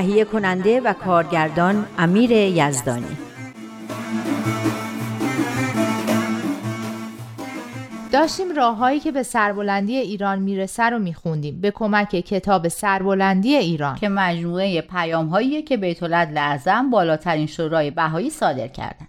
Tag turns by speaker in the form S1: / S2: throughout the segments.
S1: تهیه کننده و کارگردان امیر یزدانی.
S2: داشتیم راههایی که به سربلندی ایران می‌رسه رو میخوندیم. به کمک کتاب سربلندی ایران.
S3: که مجموعه پیام که بیت لعظم بالاترین شورای بهایی صادر کردن.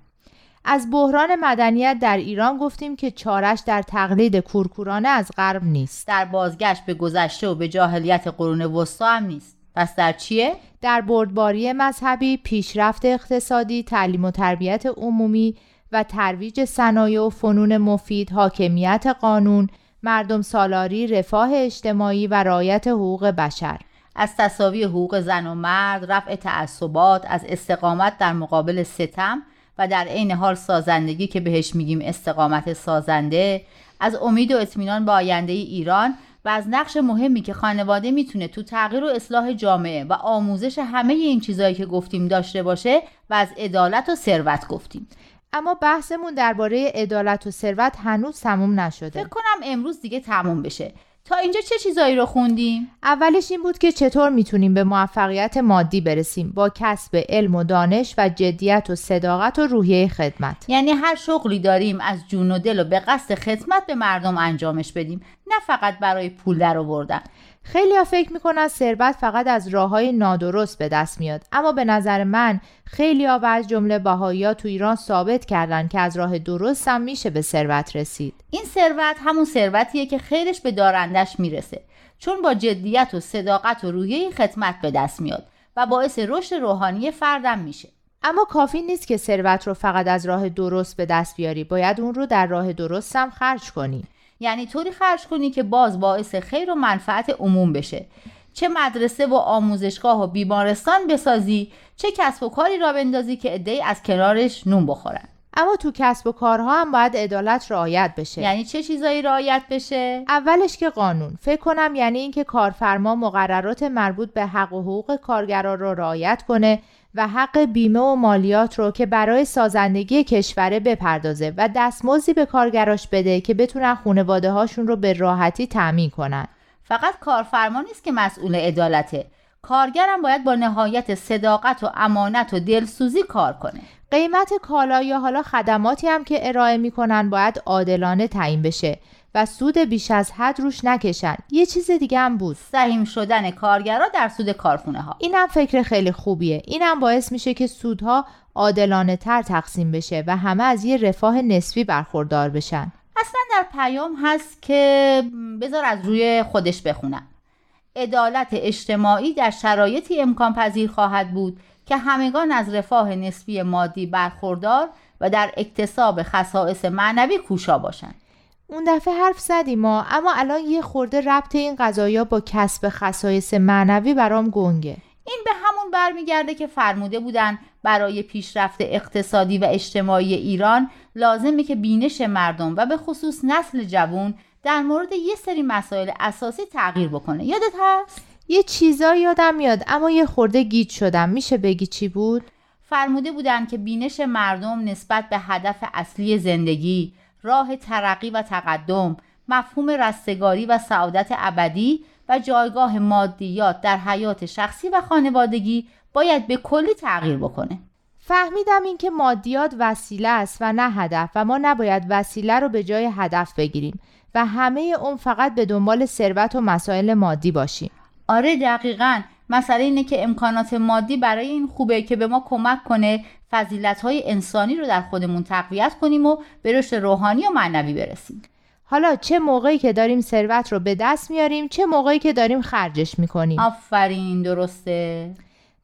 S2: از بحران مدنیت در ایران گفتیم که چارش در تقلید کورکورانه از غرب نیست.
S3: در بازگشت به گذشته و به جاهلیت قرون وسطا هم نیست. پس در چیه؟
S2: در بردباری مذهبی، پیشرفت اقتصادی، تعلیم و تربیت عمومی و ترویج صنایع و فنون مفید، حاکمیت قانون، مردم سالاری، رفاه اجتماعی و رعایت حقوق بشر
S3: از تصاوی حقوق زن و مرد، رفع تعصبات، از استقامت در مقابل ستم و در عین حال سازندگی که بهش میگیم استقامت سازنده، از امید و اطمینان به آینده ایران و از نقش مهمی که خانواده می‌تونه تو تغییر و اصلاح جامعه و آموزش همه این چیزهایی که گفتیم داشته باشه و از عدالت و ثروت گفتیم.
S2: اما بحثمون درباره عدالت و ثروت هنوز تموم نشده.
S3: فکر کنم امروز دیگه تموم بشه. تا اینجا چه چیزایی رو خوندیم؟
S2: اولش این بود که چطور می‌تونیم به موفقیت مادی برسیم با کسب علم و دانش و جدیت و صداقت و روحیه خدمت
S3: یعنی هر شغلی داریم از جون و دل و به قصد خدمت به مردم انجامش بدیم نه فقط برای پول در آوردن
S2: خیلی ها فکر می‌کنن ثروت فقط از راه های نادرست به دست میاد. اما به نظر من خیلی ها و از جمله باهایی تو ایران ثابت کردن که از راه درست هم میشه به ثروت رسید.
S3: این ثروت همون ثروتیه که خیرش به دارندش می‌رسه. چون با جدیت و صداقت و رویه خدمت به دست میاد و باعث رشد روحانی فردم میشه.
S2: اما کافی نیست که ثروت رو فقط از راه درست به دست بیاری. باید اون رو در راه درست هم خرج کنی.
S3: یعنی طوری خرج کنی که باز باعث خیر و منفعت عموم بشه. چه مدرسه و آموزشگاه و بیمارستان بسازی چه کسب و کاری را بندازی که عدهای از کنارش نون بخورن.
S2: اما تو کسب و کارها هم باید عدالت رعایت بشه.
S3: یعنی چه چیزایی رعایت بشه؟
S2: اولش که قانون. فکر کنم یعنی اینکه کارفرما مقررات مربوط به حق و حقوق کارگران رو رعایت کنه و حق بیمه و مالیات رو که برای سازندگی کشوره بپردازه و دستمزدی به کارگراش بده که بتونن خانواده هاشون رو به راحتی تأمین کنن.
S3: فقط کارفرما نیست که مسئول عدالته. کارگرم باید با نهایت صداقت و امانت و دلسوزی کار کنه.
S2: قیمت کالا یا حالا خدماتی هم که ارائه می‌کنن باید عادلانه تعیین بشه. و سود بیش از حد روش نکشن. یه چیز دیگه هم بود.
S3: سهیم شدن کارگرا در سود کارخونه ها
S2: اینم فکر خیلی خوبیه. اینم باعث میشه که سودها عادلانه تر تقسیم بشه و همه از یه رفاه نسبی برخوردار بشن.
S3: اصلا در پیام هست که بذار از روی خودش بخونم. عدالت اجتماعی در شرایطی امکان پذیر خواهد بود که همگان از رفاه نسبی مادی برخوردار و در اکتساب خصائص معنوی کوشا باشند.
S2: اون دفعه حرف زدیم ما اما الان یه خورده ربط این قضایا با کسب خصایص معنوی برام گنگه
S3: این به همون برمیگرده که فرموده بودن برای پیشرفت اقتصادی و اجتماعی ایران لازمه که بینش مردم و به خصوص نسل جوان در مورد یه سری مسائل اساسی تغییر بکنه یادت هست؟
S2: یه چیزایی یادم میاد اما یه خورده گیج شدم میشه بگی چی بود؟
S3: فرموده بودن که بینش مردم نسبت به هدف اصلی زندگی راه ترقی و تقدم مفهوم رستگاری و سعادت ابدی و جایگاه مادیات در حیات شخصی و خانوادگی باید به کلی تغییر بکنه.
S2: فهمیدم اینکه مادیات وسیله است و نه هدف و ما نباید وسیله رو به جای هدف بگیریم و همه اون فقط به دنبال ثروت و مسائل مادی باشیم.
S3: آره دقیقا. مسئله اینه که امکانات مادی برای این خوبه که به ما کمک کنه فضیلت های انسانی رو در خودمون تقویت کنیم و به رشد روحانی و معنوی برسیم.
S2: حالا چه موقعی که داریم ثروت رو به دست میاریم چه موقعی که داریم خرجش می‌کنیم؟
S3: آفرین درسته.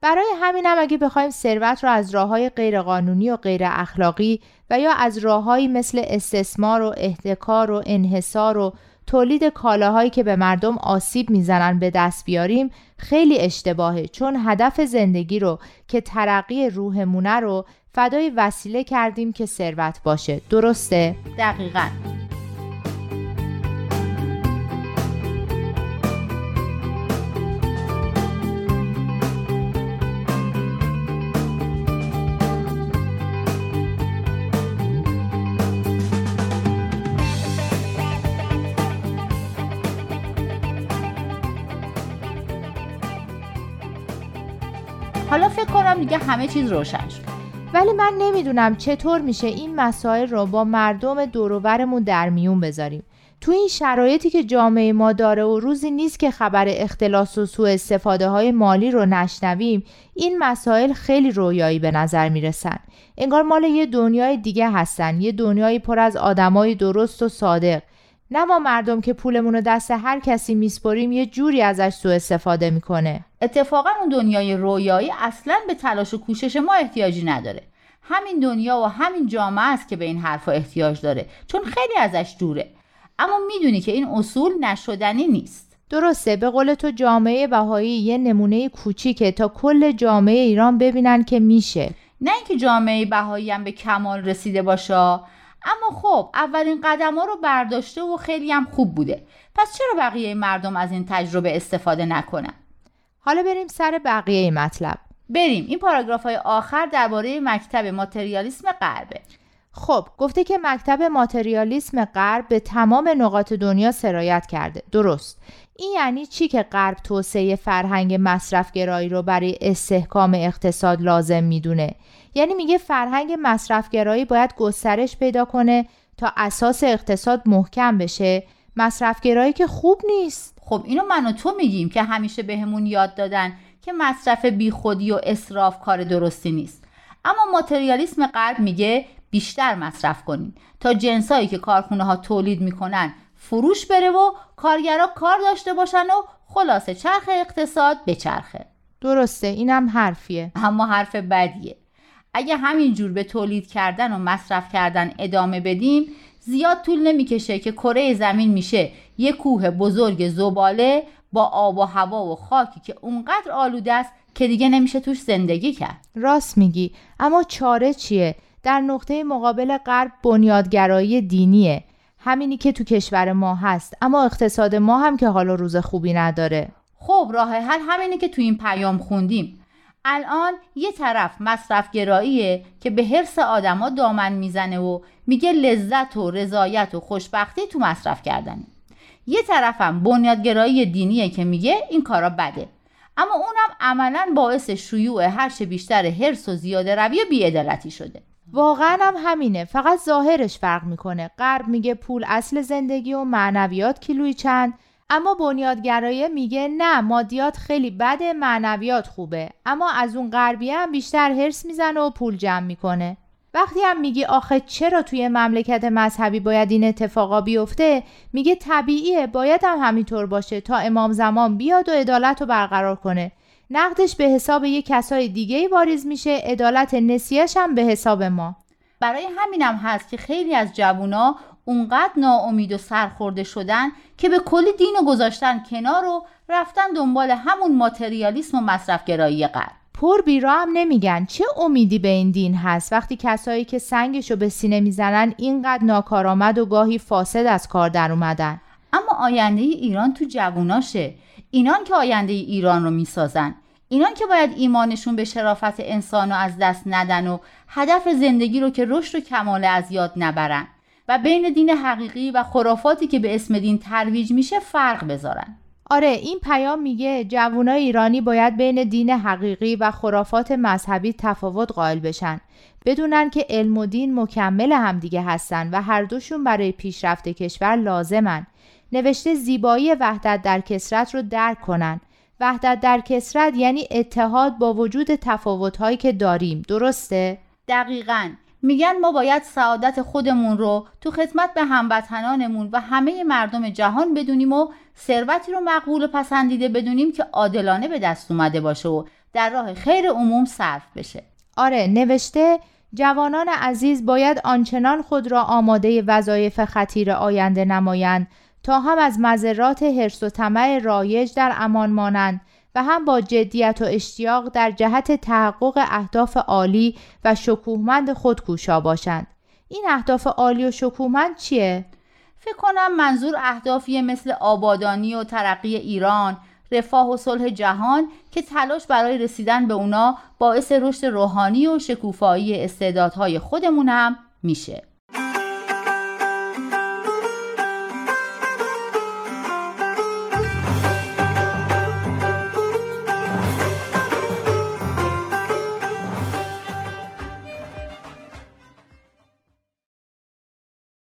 S2: برای همینم اگه بخوایم ثروت رو از راه های غیرقانونی و غیر اخلاقی و یا از راههایی مثل استثمار و احتکار و انحصار و تولید کالاهایی که به مردم آسیب می‌زنن به دست بیاریم خیلی اشتباهه چون هدف زندگی رو که ترقی روحمونه رو فدای وسیله کردیم که ثروت باشه درسته؟
S3: دقیقا حالا فکر کنم دیگه همه چیز روشن شد.
S2: ولی من نمی‌دونم چطور میشه این مسائل رو با مردم دوروبرمون در میون بذاریم. تو این شرایطی که جامعه ما داره و روزی نیست که خبر اختلاس و سوء استفاده های مالی رو نشنویم این مسائل خیلی رویایی به نظر می‌رسن. انگار مال یه دنیای دیگه هستن یه دنیایی پر از آدمای درست و صادق. نه ما مردم که پولمون رو دست هر کسی میسپریم یه جوری ازش سوء استفاده می‌کنه.
S3: اتفاقا اون دنیای رویایی اصلا به تلاش و کوشش ما احتیاجی نداره. همین دنیا و همین جامعه است که به این حرفا احتیاج داره چون خیلی ازش دوره. اما می‌دونی که این اصول نشدنی نیست.
S2: درسته به قول تو جامعه بهایی یه نمونه کوچیکه تا کل جامعه ایران ببینن که میشه.
S3: نه اینکه جامعه بهایی هم به کمال رسیده باشه اما خب اولین قدم ها رو برداشته و خیلی هم خوب بوده. پس چرا بقیه مردم از این تجربه استفاده نکنن؟
S2: حالا بریم سر بقیه مطلب.
S3: بریم. این پاراگراف های آخر درباره مکتب ماتریالیسم غربه.
S2: خب گفته که مکتب ماتریالیسم غرب به تمام نقاط دنیا سرایت کرده. درست. این یعنی چی که غرب توسعه فرهنگ مصرفگرایی رو برای استحکام اقتصاد لازم می‌دونه؟ یعنی میگه فرهنگ مصرفگرایی باید گسترش پیدا کنه تا اساس اقتصاد محکم بشه. مصرفگرایی که خوب نیست.
S3: خب اینو من و تو میگیم که همیشه بهمون یاد دادن که مصرف بیخودی و اصراف کار درستی نیست. اما ماتریالیسم غرب میگه بیشتر مصرف کنین. تا جنسایی که کارخونه ها تولید می‌کنن فروش بره و کارگرا کار داشته باشن و خلاصه چرخ اقتصاد به چرخه.
S2: درسته اینم حرفیه.
S3: اما حرف بدیه. اگه همینجور به تولید کردن و مصرف کردن ادامه بدیم زیاد طول نمی‌کشه که کره زمین میشه. یه کوه بزرگ زباله با آب و هوا و خاکی که اونقدر آلوده است که دیگه نمیشه توش زندگی کرد.
S2: راست میگی. اما چاره چیه؟ در نقطه مقابل غرب بنیادگرایی دینیه. همینی که تو کشور ما هست. اما اقتصاد ما هم که حالا روز خوبی نداره.
S3: خب راه حل همینه که تو این پیام خوندیم. الان یه طرف مصرف گراییه که به حرس آدما دامن می‌زنه و میگه لذت و رضایت و خوشبختی تو مصرف کردنه. یه طرفم بنیادگرایی دینیه که میگه این کارا بده. اما اونم عملا باعث شیوع هرچه بیشتر حرس و زیاده روی و بیعدالتی شده.
S2: واقعا هم همینه. فقط ظاهرش فرق می‌کنه. غرب میگه پول اصل زندگی و معنویات کیلوی چند. اما بنیادگرایه میگه نه مادیات خیلی بده معنویات خوبه. اما از اون غربیه هم بیشتر هرس می‌زنه و پول جمع می‌کنه. وقتی هم میگی آخه چرا توی مملکت مذهبی باید این اتفاقا بیفته میگه طبیعیه باید هم همینطور باشه تا امام زمان بیاد و عدالت رو برقرار کنه. نقدش به حساب یه کسای دیگه واریز میشه عدالت نسیهش هم به حساب ما.
S3: برای همینم هست که خیلی از جوونا اونقدر ناامید و سرخورده شدن که به کلی دین و گذاشتن کنار و رفتن دنبال همون ماتریالیسم و مصرفگرایی غرب.
S2: پر بیرا هم نمیگن. چه امیدی به این دین هست؟ وقتی کسایی که سنگشو به سینه می‌زنن اینقدر ناکارآمد و گاهی فاسد از کار در اومدن.
S3: اما آینده ایران تو جووناشه. اینان که آینده ایران رو می‌سازن. اینان که باید ایمانشون به شرافت انسان رو از دست ندن و هدف زندگی رو که رشد و کمال از یاد نبرن. و بین دین حقیقی و خرافاتی که به اسم دین ترویج میشه فرق بذارن.
S2: آره این پیام میگه جوانای ایرانی باید بین دین حقیقی و خرافات مذهبی تفاوت قائل بشن. بدونن که علم و دین مکمل همدیگه هستن و هر دوشون برای پیشرفت کشور لازمن. نوشته زیبایی وحدت در کسرت رو درک کنن. وحدت در کسرت یعنی اتحاد با وجود تفاوتهایی که داریم. درسته؟
S3: دقیقا. میگن ما باید سعادت خودمون رو تو خدمت به هموطنانمون و همه مردم جهان بدونیم و ثروتی رو مقبول و پسندیده بدونیم که عادلانه به دست اومده باشه و در راه خیر عموم صرف بشه.
S2: آره نوشته جوانان عزیز باید آنچنان خود را آماده وظایف خطیر آینده نمایند تا هم از مذرات حرس و طمع رایج در امان مانند. و هم با جدیت و اشتیاق در جهت تحقق اهداف عالی و شکوهمند خود کوشا باشند. این اهداف عالی و شکوهمند چیه؟
S3: فکر کنم منظور اهدافی مثل آبادانی و ترقی ایران رفاه و صلح جهان که تلاش برای رسیدن به اونا باعث رشد روحانی و شکوفایی استعدادهای خودمون هم میشه.